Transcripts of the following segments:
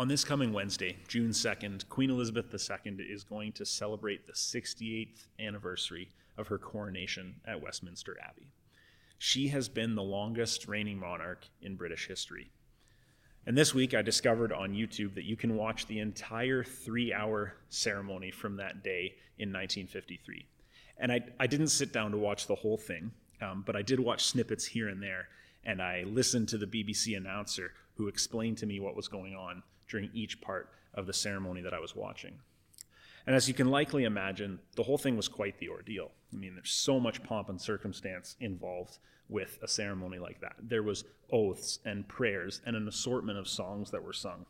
On this coming Wednesday, June 2nd, Queen Elizabeth II is going to celebrate the 68th anniversary of her coronation at Westminster Abbey. She has been the longest reigning monarch in British history. And this week, I discovered on YouTube that you can watch the entire three hour ceremony from that day in 1953. And I, I didn't sit down to watch the whole thing, um, but I did watch snippets here and there. And I listened to the BBC announcer who explained to me what was going on during each part of the ceremony that I was watching. And as you can likely imagine, the whole thing was quite the ordeal. I mean, there's so much pomp and circumstance involved with a ceremony like that. There was oaths and prayers and an assortment of songs that were sung.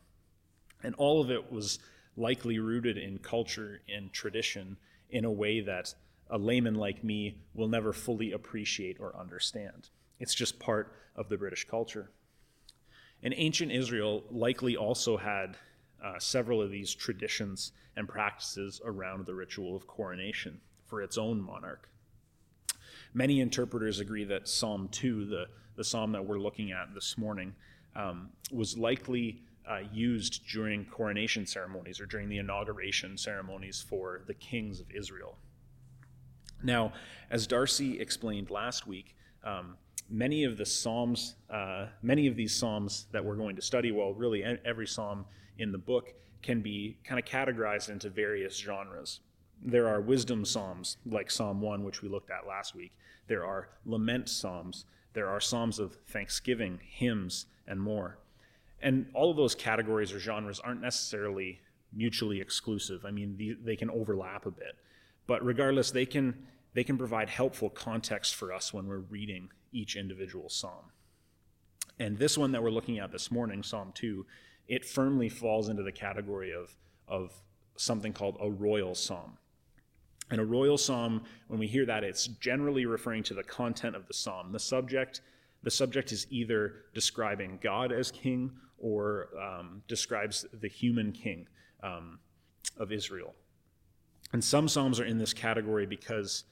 And all of it was likely rooted in culture and tradition in a way that a layman like me will never fully appreciate or understand. It's just part of the British culture. And ancient Israel likely also had uh, several of these traditions and practices around the ritual of coronation for its own monarch. Many interpreters agree that Psalm 2, the, the psalm that we're looking at this morning, um, was likely uh, used during coronation ceremonies or during the inauguration ceremonies for the kings of Israel. Now, as Darcy explained last week, um, many of the psalms, uh, many of these psalms that we're going to study, well, really every psalm in the book can be kind of categorized into various genres. There are wisdom psalms, like Psalm 1, which we looked at last week. There are lament psalms. There are psalms of thanksgiving, hymns, and more. And all of those categories or genres aren't necessarily mutually exclusive. I mean, they can overlap a bit. But regardless, they can, they can provide helpful context for us when we're reading each individual psalm. And this one that we're looking at this morning, Psalm 2, it firmly falls into the category of, of something called a royal psalm. And a royal psalm, when we hear that, it's generally referring to the content of the psalm. The subject, the subject is either describing God as king or um, describes the human king um, of Israel. And some psalms are in this category because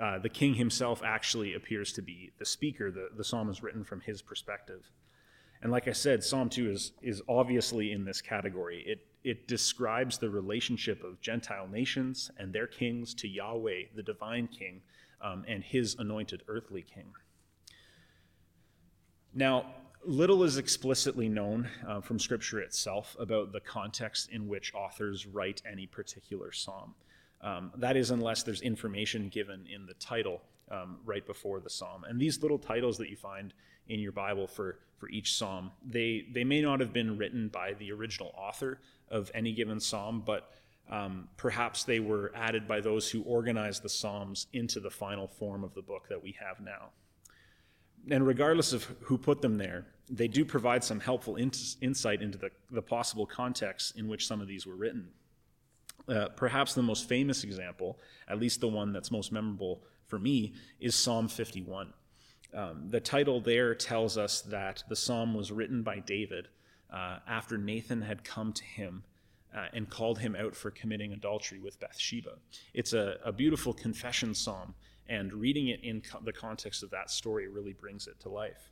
uh, the king himself actually appears to be the speaker. The, the psalm is written from his perspective. And like I said, Psalm 2 is, is obviously in this category. It, it describes the relationship of Gentile nations and their kings to Yahweh, the divine king, um, and his anointed earthly king. Now, little is explicitly known uh, from Scripture itself about the context in which authors write any particular psalm. Um, that is, unless there's information given in the title um, right before the psalm. And these little titles that you find in your Bible for, for each psalm. They, they may not have been written by the original author of any given psalm, but um, perhaps they were added by those who organized the psalms into the final form of the book that we have now. And regardless of who put them there, they do provide some helpful in- insight into the, the possible context in which some of these were written. Uh, perhaps the most famous example, at least the one that's most memorable for me, is Psalm 51. Um, the title there tells us that the psalm was written by David uh, after Nathan had come to him uh, and called him out for committing adultery with Bathsheba. It's a, a beautiful confession psalm, and reading it in co- the context of that story really brings it to life.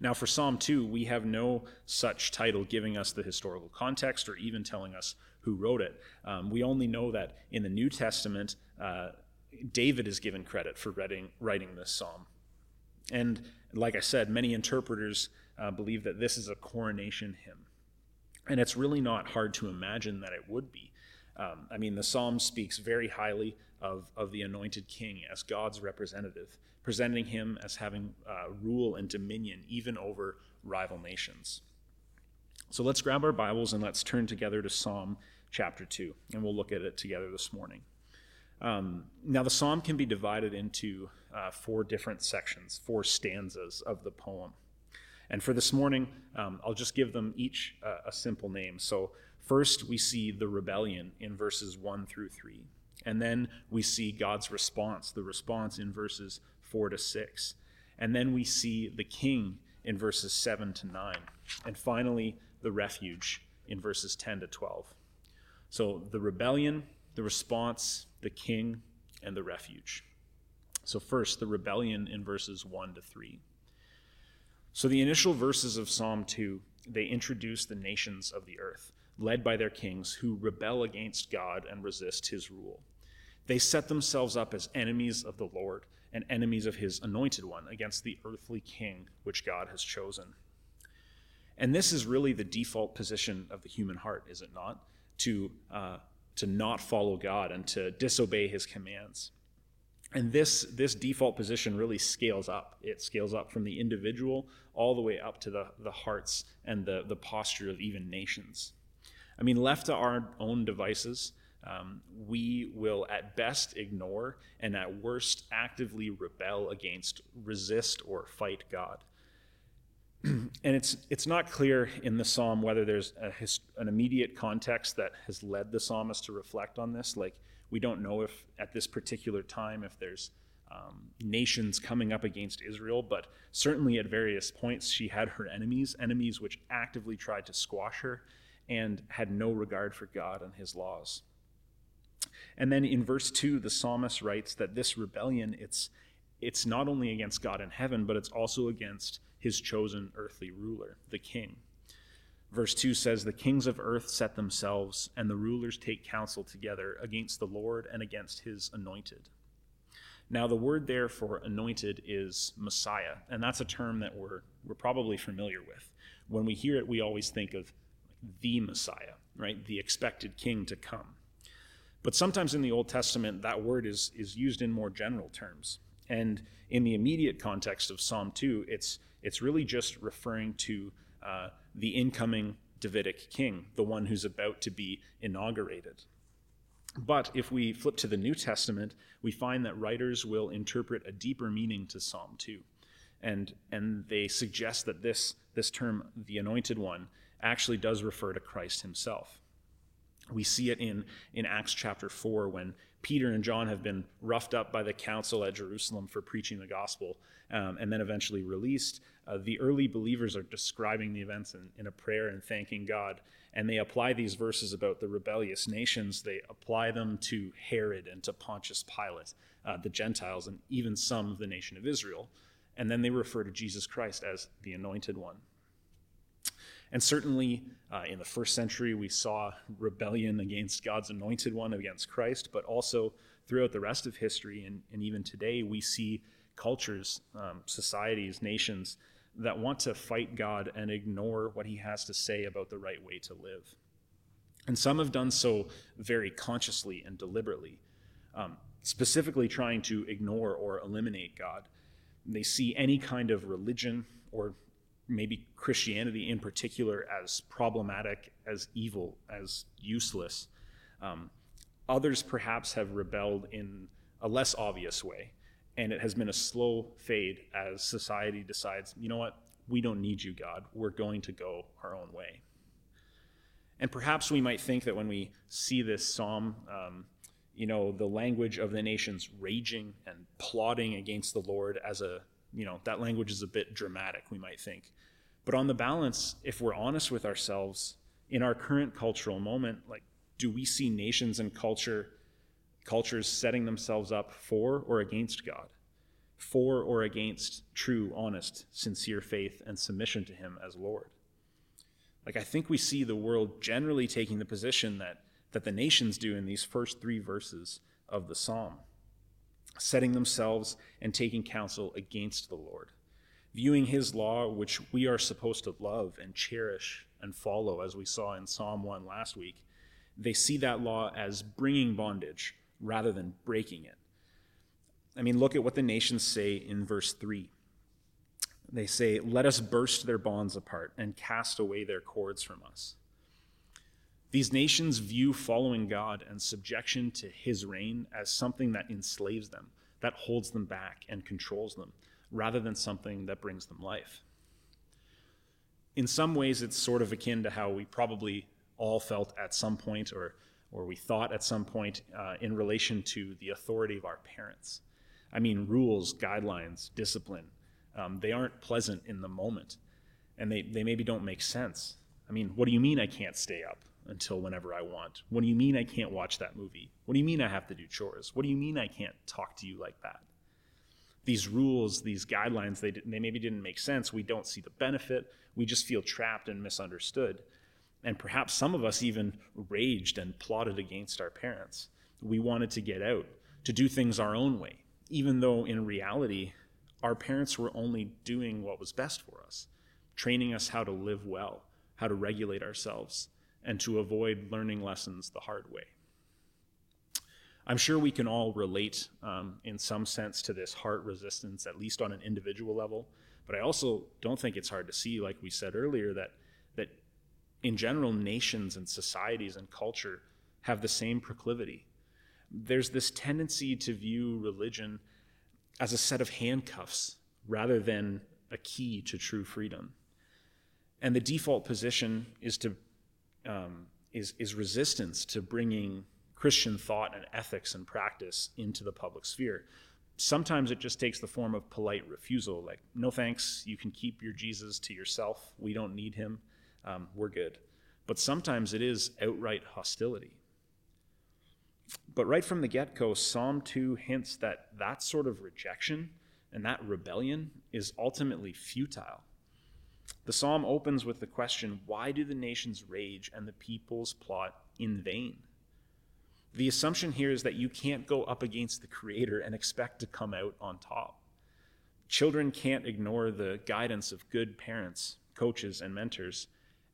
Now, for Psalm 2, we have no such title giving us the historical context or even telling us who wrote it. Um, we only know that in the New Testament, uh, David is given credit for writing, writing this psalm. And like I said, many interpreters uh, believe that this is a coronation hymn. And it's really not hard to imagine that it would be. Um, I mean, the psalm speaks very highly of, of the anointed king as God's representative, presenting him as having uh, rule and dominion even over rival nations. So let's grab our Bibles and let's turn together to Psalm chapter 2, and we'll look at it together this morning. Um, now, the psalm can be divided into uh, four different sections, four stanzas of the poem. And for this morning, um, I'll just give them each uh, a simple name. So, first, we see the rebellion in verses 1 through 3. And then we see God's response, the response in verses 4 to 6. And then we see the king in verses 7 to 9. And finally, the refuge in verses 10 to 12. So, the rebellion, the response, the king, and the refuge. So, first, the rebellion in verses 1 to 3. So, the initial verses of Psalm 2 they introduce the nations of the earth, led by their kings, who rebel against God and resist his rule. They set themselves up as enemies of the Lord and enemies of his anointed one against the earthly king which God has chosen. And this is really the default position of the human heart, is it not? To, uh, to not follow God and to disobey his commands. And this, this default position really scales up. It scales up from the individual all the way up to the, the hearts and the, the posture of even nations. I mean, left to our own devices, um, we will at best ignore and at worst actively rebel against, resist, or fight God. and it's it's not clear in the psalm whether there's an immediate context that has led the psalmist to reflect on this. Like we don't know if at this particular time if there's um, nations coming up against Israel, but certainly at various points she had her enemies, enemies which actively tried to squash her and had no regard for God and His laws. And then in verse 2, the psalmist writes that this rebellion, it's, it's not only against God in heaven, but it's also against his chosen earthly ruler, the king. Verse 2 says, The kings of earth set themselves, and the rulers take counsel together against the Lord and against his anointed. Now, the word there for anointed is Messiah, and that's a term that we're, we're probably familiar with. When we hear it, we always think of the Messiah, right? The expected king to come. But sometimes in the Old Testament, that word is, is used in more general terms. And in the immediate context of Psalm 2, it's, it's really just referring to uh, the incoming Davidic king, the one who's about to be inaugurated. But if we flip to the New Testament, we find that writers will interpret a deeper meaning to Psalm 2. And, and they suggest that this, this term, the anointed one, actually does refer to Christ himself. We see it in, in Acts chapter 4 when Peter and John have been roughed up by the council at Jerusalem for preaching the gospel um, and then eventually released. Uh, the early believers are describing the events in, in a prayer and thanking God. And they apply these verses about the rebellious nations, they apply them to Herod and to Pontius Pilate, uh, the Gentiles, and even some of the nation of Israel. And then they refer to Jesus Christ as the anointed one. And certainly uh, in the first century, we saw rebellion against God's anointed one, against Christ, but also throughout the rest of history, and, and even today, we see cultures, um, societies, nations that want to fight God and ignore what he has to say about the right way to live. And some have done so very consciously and deliberately, um, specifically trying to ignore or eliminate God. They see any kind of religion or maybe Christianity in particular as problematic, as evil, as useless. Um, others perhaps have rebelled in a less obvious way, and it has been a slow fade as society decides, you know what, we don't need you, God. We're going to go our own way. And perhaps we might think that when we see this psalm, um, you know, the language of the nations raging and plotting against the Lord as a you know, that language is a bit dramatic, we might think. But on the balance, if we're honest with ourselves, in our current cultural moment, like, do we see nations and culture cultures setting themselves up for or against God? For or against true, honest, sincere faith and submission to Him as Lord? Like, I think we see the world generally taking the position that, that the nations do in these first three verses of the psalm setting themselves and taking counsel against the Lord, viewing his law, which we are supposed to love and cherish and follow, as we saw in Psalm 1 last week. They see that law as bringing bondage rather than breaking it. I mean, look at what the nations say in verse 3. They say, Let us burst their bonds apart and cast away their cords from us. These nations view following God and subjection to his reign as something that enslaves them, that holds them back and controls them, rather than something that brings them life. In some ways, it's sort of akin to how we probably all felt at some point, or, or we thought at some point, uh, in relation to the authority of our parents. I mean, rules, guidelines, discipline, um, they aren't pleasant in the moment, and they, they maybe don't make sense. I mean, what do you mean I can't stay up? until whenever I want. What do you mean I can't watch that movie? What do you mean I have to do chores? What do you mean I can't talk to you like that? These rules, these guidelines, they, they maybe didn't make sense. We don't see the benefit. We just feel trapped and misunderstood. And perhaps some of us even raged and plotted against our parents. We wanted to get out, to do things our own way, even though in reality, our parents were only doing what was best for us, training us how to live well, how to regulate ourselves, and to avoid learning lessons the hard way. I'm sure we can all relate um, in some sense to this heart resistance, at least on an individual level. But I also don't think it's hard to see, like we said earlier, that that in general, nations and societies and culture have the same proclivity. There's this tendency to view religion as a set of handcuffs rather than a key to true freedom. And the default position is to um, is is resistance to bringing Christian thought and ethics and practice into the public sphere. Sometimes it just takes the form of polite refusal, like "No thanks, you can keep your Jesus to yourself. We don't need him. Um, we're good." But sometimes it is outright hostility. But right from the get go, Psalm 2 hints that that sort of rejection and that rebellion is ultimately futile. The psalm opens with the question why do the nations rage and the peoples plot in vain? The assumption here is that you can't go up against the Creator and expect to come out on top. Children can't ignore the guidance of good parents, coaches, and mentors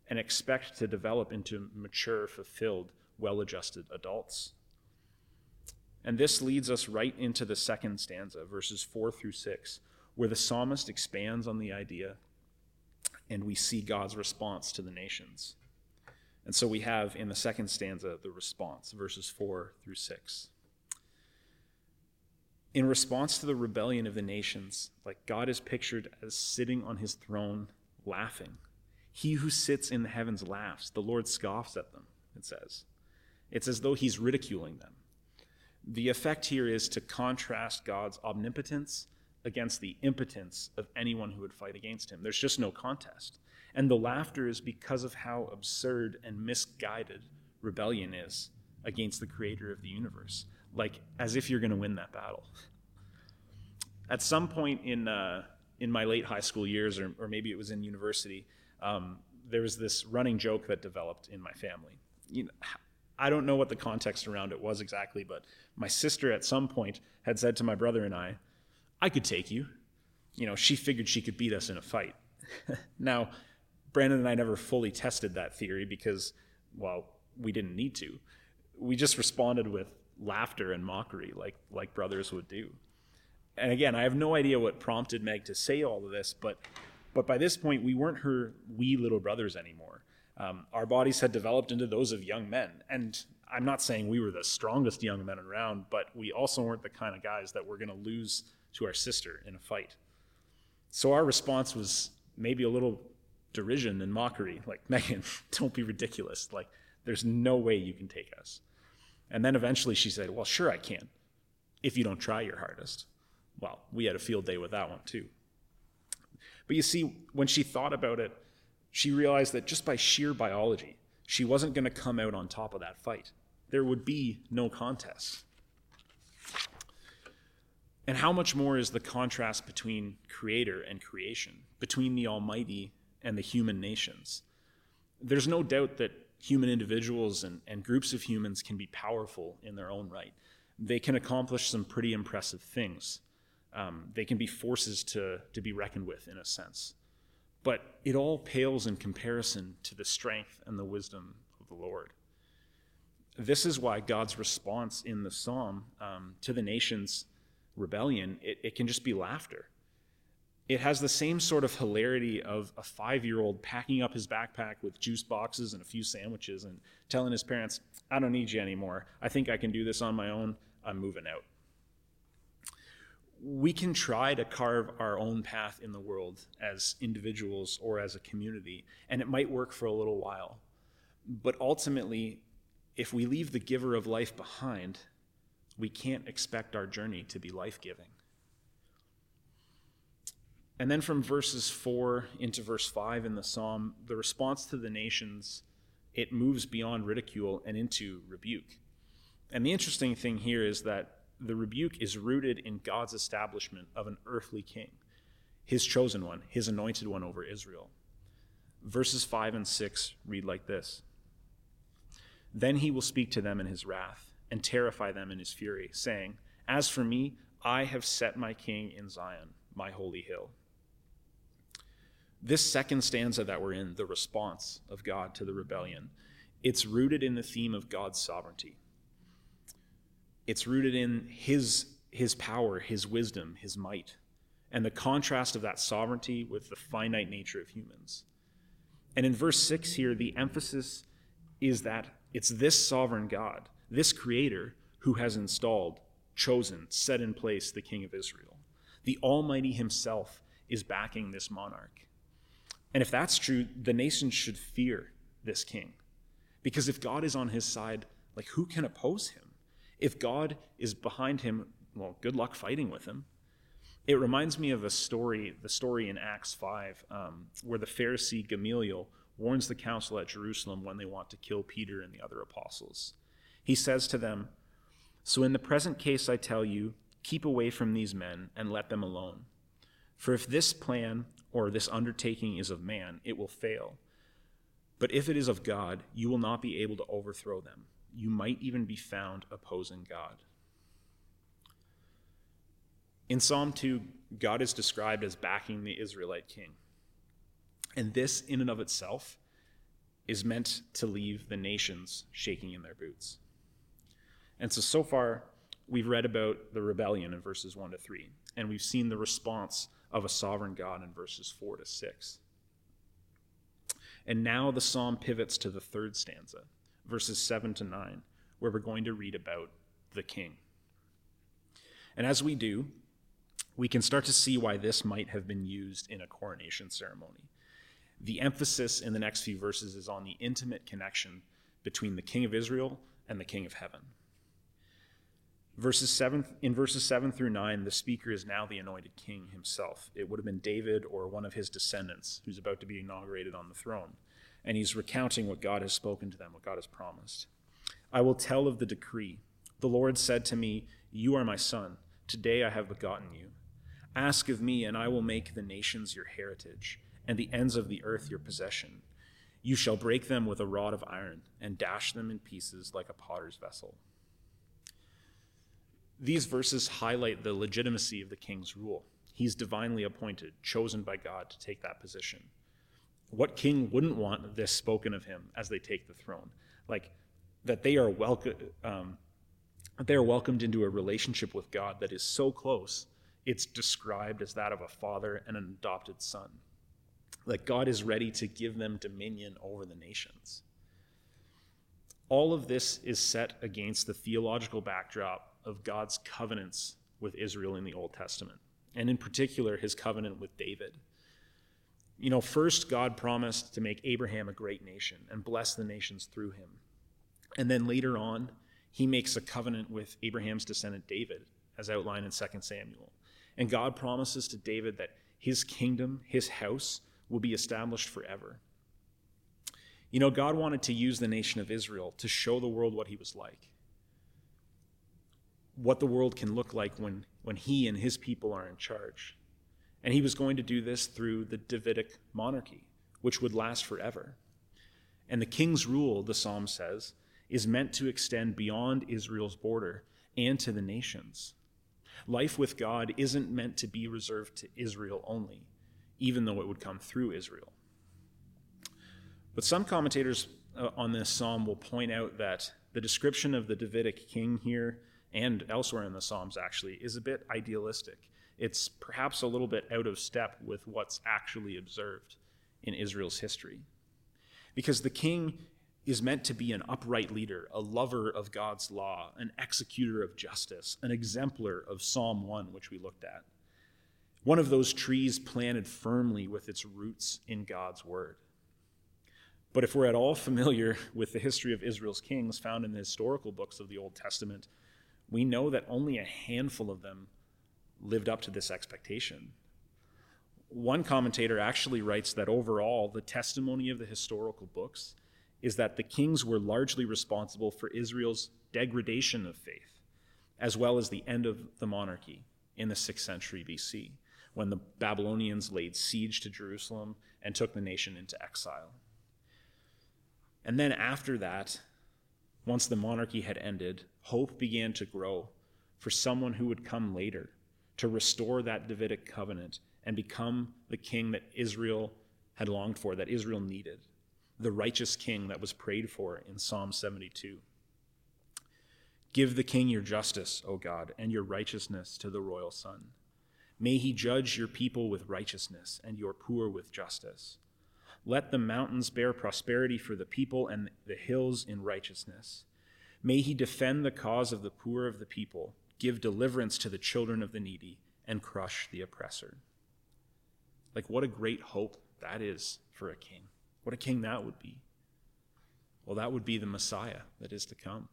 and expect to develop into mature, fulfilled, well adjusted adults. And this leads us right into the second stanza, verses 4 through 6, where the psalmist expands on the idea and we see God's response to the nations. And so we have in the second stanza the response, verses 4 through 6. In response to the rebellion of the nations, like God is pictured as sitting on his throne laughing. He who sits in the heavens laughs. The Lord scoffs at them, it says. It's as though he's ridiculing them. The effect here is to contrast God's omnipotence against the impotence of anyone who would fight against him. There's just no contest. And the laughter is because of how absurd and misguided rebellion is against the creator of the universe. Like, as if you're going to win that battle. At some point in, uh, in my late high school years, or, or maybe it was in university, um, there was this running joke that developed in my family. You know, I don't know what the context around it was exactly, but my sister at some point had said to my brother and I, I could take you. You know, she figured she could beat us in a fight. now, Brandon and I never fully tested that theory because, well, we didn't need to. We just responded with laughter and mockery like like brothers would do. And again, I have no idea what prompted Meg to say all of this, but but by this point we weren't her wee little brothers anymore. Um, our bodies had developed into those of young men. And I'm not saying we were the strongest young men around, but we also weren't the kind of guys that were going to lose to our sister in a fight. So our response was maybe a little derision and mockery, like, Megan, don't be ridiculous. Like, there's no way you can take us. And then eventually she said, Well, sure, I can, if you don't try your hardest. Well, we had a field day with that one too. But you see, when she thought about it, she realized that just by sheer biology, she wasn't going to come out on top of that fight. There would be no contest. And how much more is the contrast between creator and creation, between the Almighty and the human nations? There's no doubt that human individuals and, and groups of humans can be powerful in their own right. They can accomplish some pretty impressive things. Um, they can be forces to, to be reckoned with, in a sense. But it all pales in comparison to the strength and the wisdom of the Lord. This is why God's response in the psalm um, to the nation's rebellion, it, it can just be laughter. It has the same sort of hilarity of a five year old packing up his backpack with juice boxes and a few sandwiches and telling his parents, I don't need you anymore. I think I can do this on my own. I'm moving out we can try to carve our own path in the world as individuals or as a community, and it might work for a little while. But ultimately, if we leave the giver of life behind, we can't expect our journey to be life giving. And then from verses 4 into verse 5 in the psalm, the response to the nations, it moves beyond ridicule and into rebuke. And the interesting thing here is that the rebuke is rooted in God's establishment of an earthly king, his chosen one, his anointed one over Israel. Verses 5 and 6 read like this Then he will speak to them in his wrath and terrify them in his fury, saying, As for me, I have set my king in Zion, my holy hill. This second stanza that we're in, the response of God to the rebellion, it's rooted in the theme of God's sovereignty. It's rooted in his, his power, his wisdom, his might, and the contrast of that sovereignty with the finite nature of humans. And in verse 6 here, the emphasis is that it's this sovereign God, this creator, who has installed, chosen, set in place the king of Israel. The Almighty himself is backing this monarch. And if that's true, the nation should fear this king. Because if God is on his side, like who can oppose him? If God is behind him, well, good luck fighting with him. It reminds me of a story, the story in Acts 5, um, where the Pharisee Gamaliel warns the council at Jerusalem when they want to kill Peter and the other apostles. He says to them, So in the present case, I tell you, keep away from these men and let them alone. For if this plan or this undertaking is of man, it will fail. But if it is of God, you will not be able to overthrow them. You might even be found opposing God. In Psalm 2, God is described as backing the Israelite king. And this, in and of itself, is meant to leave the nations shaking in their boots. And so, so far, we've read about the rebellion in verses 1 to 3, and we've seen the response of a sovereign God in verses 4 to 6. And now the psalm pivots to the third stanza, verses 7 to 9, where we're going to read about the king. And as we do, we can start to see why this might have been used in a coronation ceremony. The emphasis in the next few verses is on the intimate connection between the king of Israel and the king of heaven. Verses seven, in verses 7 through 9, the speaker is now the anointed king himself. It would have been David or one of his descendants who's about to be inaugurated on the throne. And he's recounting what God has spoken to them, what God has promised. I will tell of the decree. The Lord said to me, You are my son. Today I have begotten you. Ask of me, and I will make the nations your heritage, and the ends of the earth your possession. You shall break them with a rod of iron, and dash them in pieces like a potter's vessel. These verses highlight the legitimacy of the king's rule. He's divinely appointed, chosen by God to take that position. What king wouldn't want this spoken of him as they take the throne? Like that they are welcome, um, they are welcomed into a relationship with God that is so close, it's described as that of a father and an adopted son. Like God is ready to give them dominion over the nations. All of this is set against the theological backdrop of God's covenants with Israel in the Old Testament, and in particular, his covenant with David. You know, first, God promised to make Abraham a great nation and bless the nations through him. And then later on, he makes a covenant with Abraham's descendant David, as outlined in 2 Samuel. And God promises to David that his kingdom, his house, will be established forever. You know, God wanted to use the nation of Israel to show the world what he was like what the world can look like when, when he and his people are in charge. And he was going to do this through the Davidic monarchy, which would last forever. And the king's rule, the psalm says, is meant to extend beyond Israel's border and to the nations. Life with God isn't meant to be reserved to Israel only, even though it would come through Israel. But some commentators uh, on this psalm will point out that the description of the Davidic king here and elsewhere in the Psalms actually, is a bit idealistic. It's perhaps a little bit out of step with what's actually observed in Israel's history. Because the king is meant to be an upright leader, a lover of God's law, an executor of justice, an exemplar of Psalm 1, which we looked at. One of those trees planted firmly with its roots in God's word. But if we're at all familiar with the history of Israel's kings found in the historical books of the Old Testament, we know that only a handful of them lived up to this expectation. One commentator actually writes that overall, the testimony of the historical books is that the kings were largely responsible for Israel's degradation of faith, as well as the end of the monarchy in the 6th century BC, when the Babylonians laid siege to Jerusalem and took the nation into exile. And then after that, once the monarchy had ended, hope began to grow for someone who would come later to restore that Davidic covenant and become the king that Israel had longed for, that Israel needed, the righteous king that was prayed for in Psalm 72. Give the king your justice, O God, and your righteousness to the royal son. May he judge your people with righteousness and your poor with justice. Let the mountains bear prosperity for the people and the hills in righteousness. May he defend the cause of the poor of the people, give deliverance to the children of the needy, and crush the oppressor. Like, what a great hope that is for a king. What a king that would be. Well, that would be the Messiah that is to come.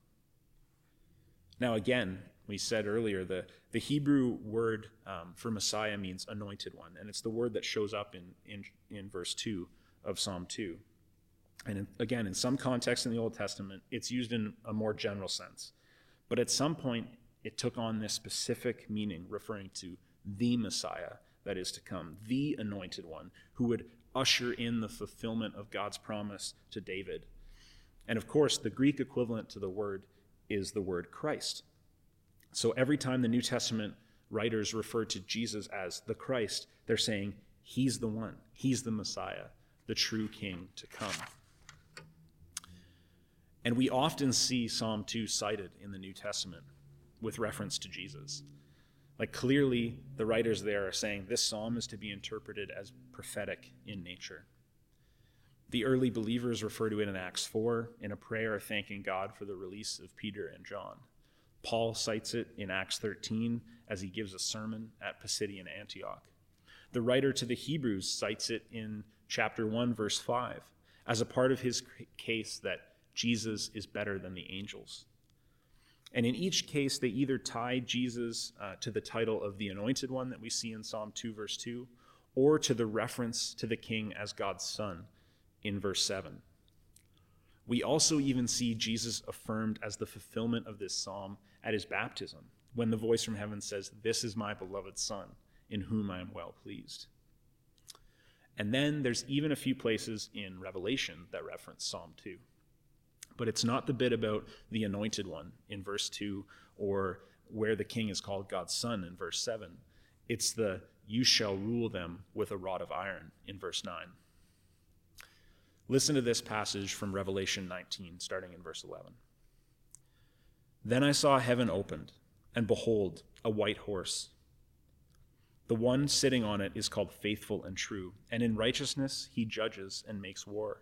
Now, again, we said earlier the, the Hebrew word um, for Messiah means anointed one, and it's the word that shows up in, in, in verse 2 of Psalm 2. And in, again, in some contexts in the Old Testament, it's used in a more general sense. But at some point, it took on this specific meaning, referring to the Messiah that is to come, the anointed one who would usher in the fulfillment of God's promise to David. And of course, the Greek equivalent to the word is the word Christ. So every time the New Testament writers refer to Jesus as the Christ, they're saying he's the one, he's the Messiah, the true king to come. And we often see Psalm 2 cited in the New Testament with reference to Jesus. Like clearly, the writers there are saying this psalm is to be interpreted as prophetic in nature. The early believers refer to it in Acts 4 in a prayer thanking God for the release of Peter and John. Paul cites it in Acts 13 as he gives a sermon at Pisidian Antioch. The writer to the Hebrews cites it in chapter 1, verse 5, as a part of his case that Jesus is better than the angels. And in each case, they either tie Jesus uh, to the title of the anointed one that we see in Psalm 2, verse 2, or to the reference to the king as God's son in verse 7. We also even see Jesus affirmed as the fulfillment of this psalm at his baptism, when the voice from heaven says, This is my beloved Son, in whom I am well pleased. And then there's even a few places in Revelation that reference Psalm 2. But it's not the bit about the anointed one in verse 2 or where the king is called God's son in verse 7. It's the you shall rule them with a rod of iron in verse 9. Listen to this passage from Revelation 19, starting in verse 11. Then I saw heaven opened, and behold, a white horse. The one sitting on it is called Faithful and True, and in righteousness he judges and makes war.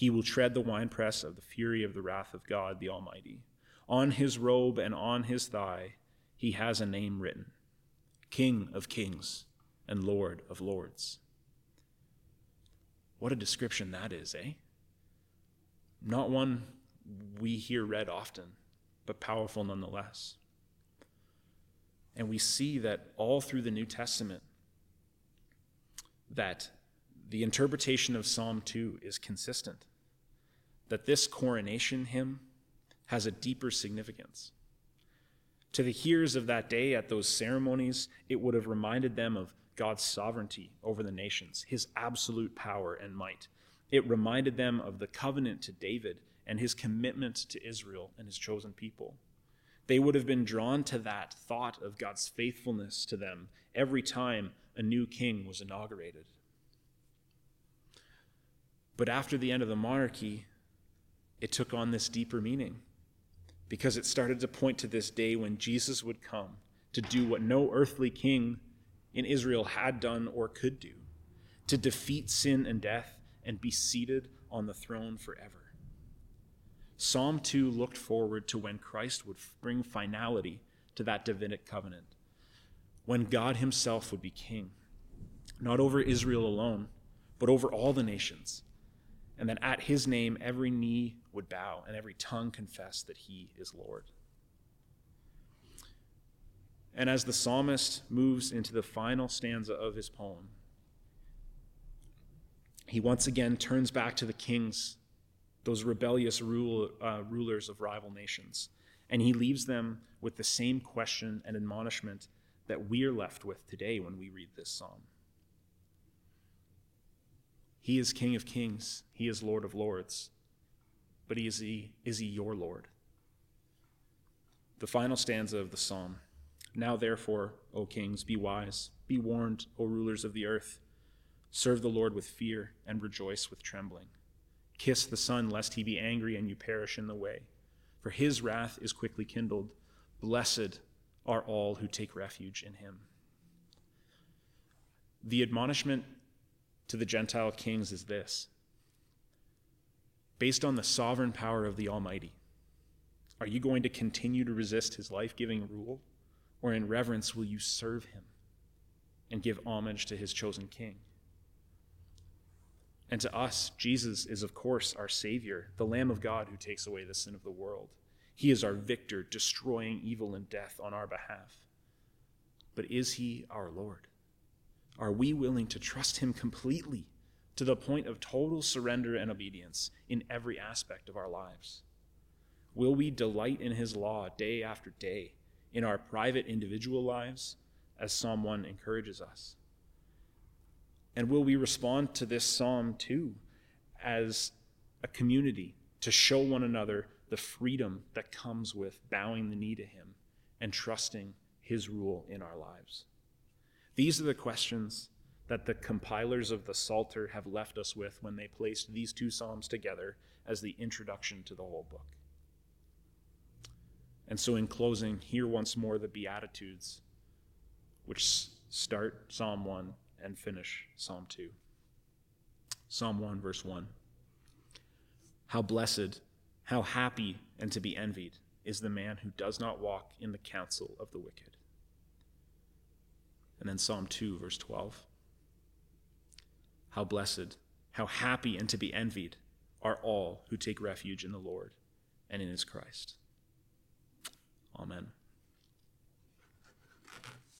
He will tread the winepress of the fury of the wrath of God the Almighty. On his robe and on his thigh, he has a name written King of Kings and Lord of Lords. What a description that is, eh? Not one we hear read often, but powerful nonetheless. And we see that all through the New Testament, that the interpretation of Psalm 2 is consistent that this coronation hymn has a deeper significance. To the hearers of that day at those ceremonies, it would have reminded them of God's sovereignty over the nations, his absolute power and might. It reminded them of the covenant to David and his commitment to Israel and his chosen people. They would have been drawn to that thought of God's faithfulness to them every time a new king was inaugurated. But after the end of the monarchy, it took on this deeper meaning because it started to point to this day when Jesus would come to do what no earthly king in Israel had done or could do to defeat sin and death and be seated on the throne forever. Psalm 2 looked forward to when Christ would bring finality to that Davidic covenant, when God himself would be king, not over Israel alone, but over all the nations, and that at his name every knee would bow and every tongue confess that he is Lord. And as the psalmist moves into the final stanza of his poem, he once again turns back to the kings, those rebellious rule, uh, rulers of rival nations, and he leaves them with the same question and admonishment that we're left with today when we read this psalm. He is King of kings, He is Lord of lords, but is, he, is He your Lord? The final stanza of the psalm Now therefore, O kings, be wise, be warned, O rulers of the earth. Serve the Lord with fear and rejoice with trembling. Kiss the Son, lest he be angry and you perish in the way. For his wrath is quickly kindled. Blessed are all who take refuge in him. The admonishment to the Gentile kings is this based on the sovereign power of the Almighty, are you going to continue to resist his life giving rule, or in reverence will you serve him and give homage to his chosen king? And to us, Jesus is, of course, our Savior, the Lamb of God who takes away the sin of the world. He is our victor, destroying evil and death on our behalf. But is He our Lord? Are we willing to trust Him completely to the point of total surrender and obedience in every aspect of our lives? Will we delight in His law day after day in our private individual lives, as Psalm 1 encourages us? And will we respond to this psalm too as a community to show one another the freedom that comes with bowing the knee to Him and trusting His rule in our lives? These are the questions that the compilers of the Psalter have left us with when they placed these two psalms together as the introduction to the whole book. And so, in closing, hear once more the Beatitudes, which start Psalm 1 and finish Psalm 2. Psalm 1, verse 1. How blessed, how happy, and to be envied is the man who does not walk in the counsel of the wicked. And then Psalm 2, verse 12. How blessed, how happy, and to be envied are all who take refuge in the Lord and in his Christ. Amen.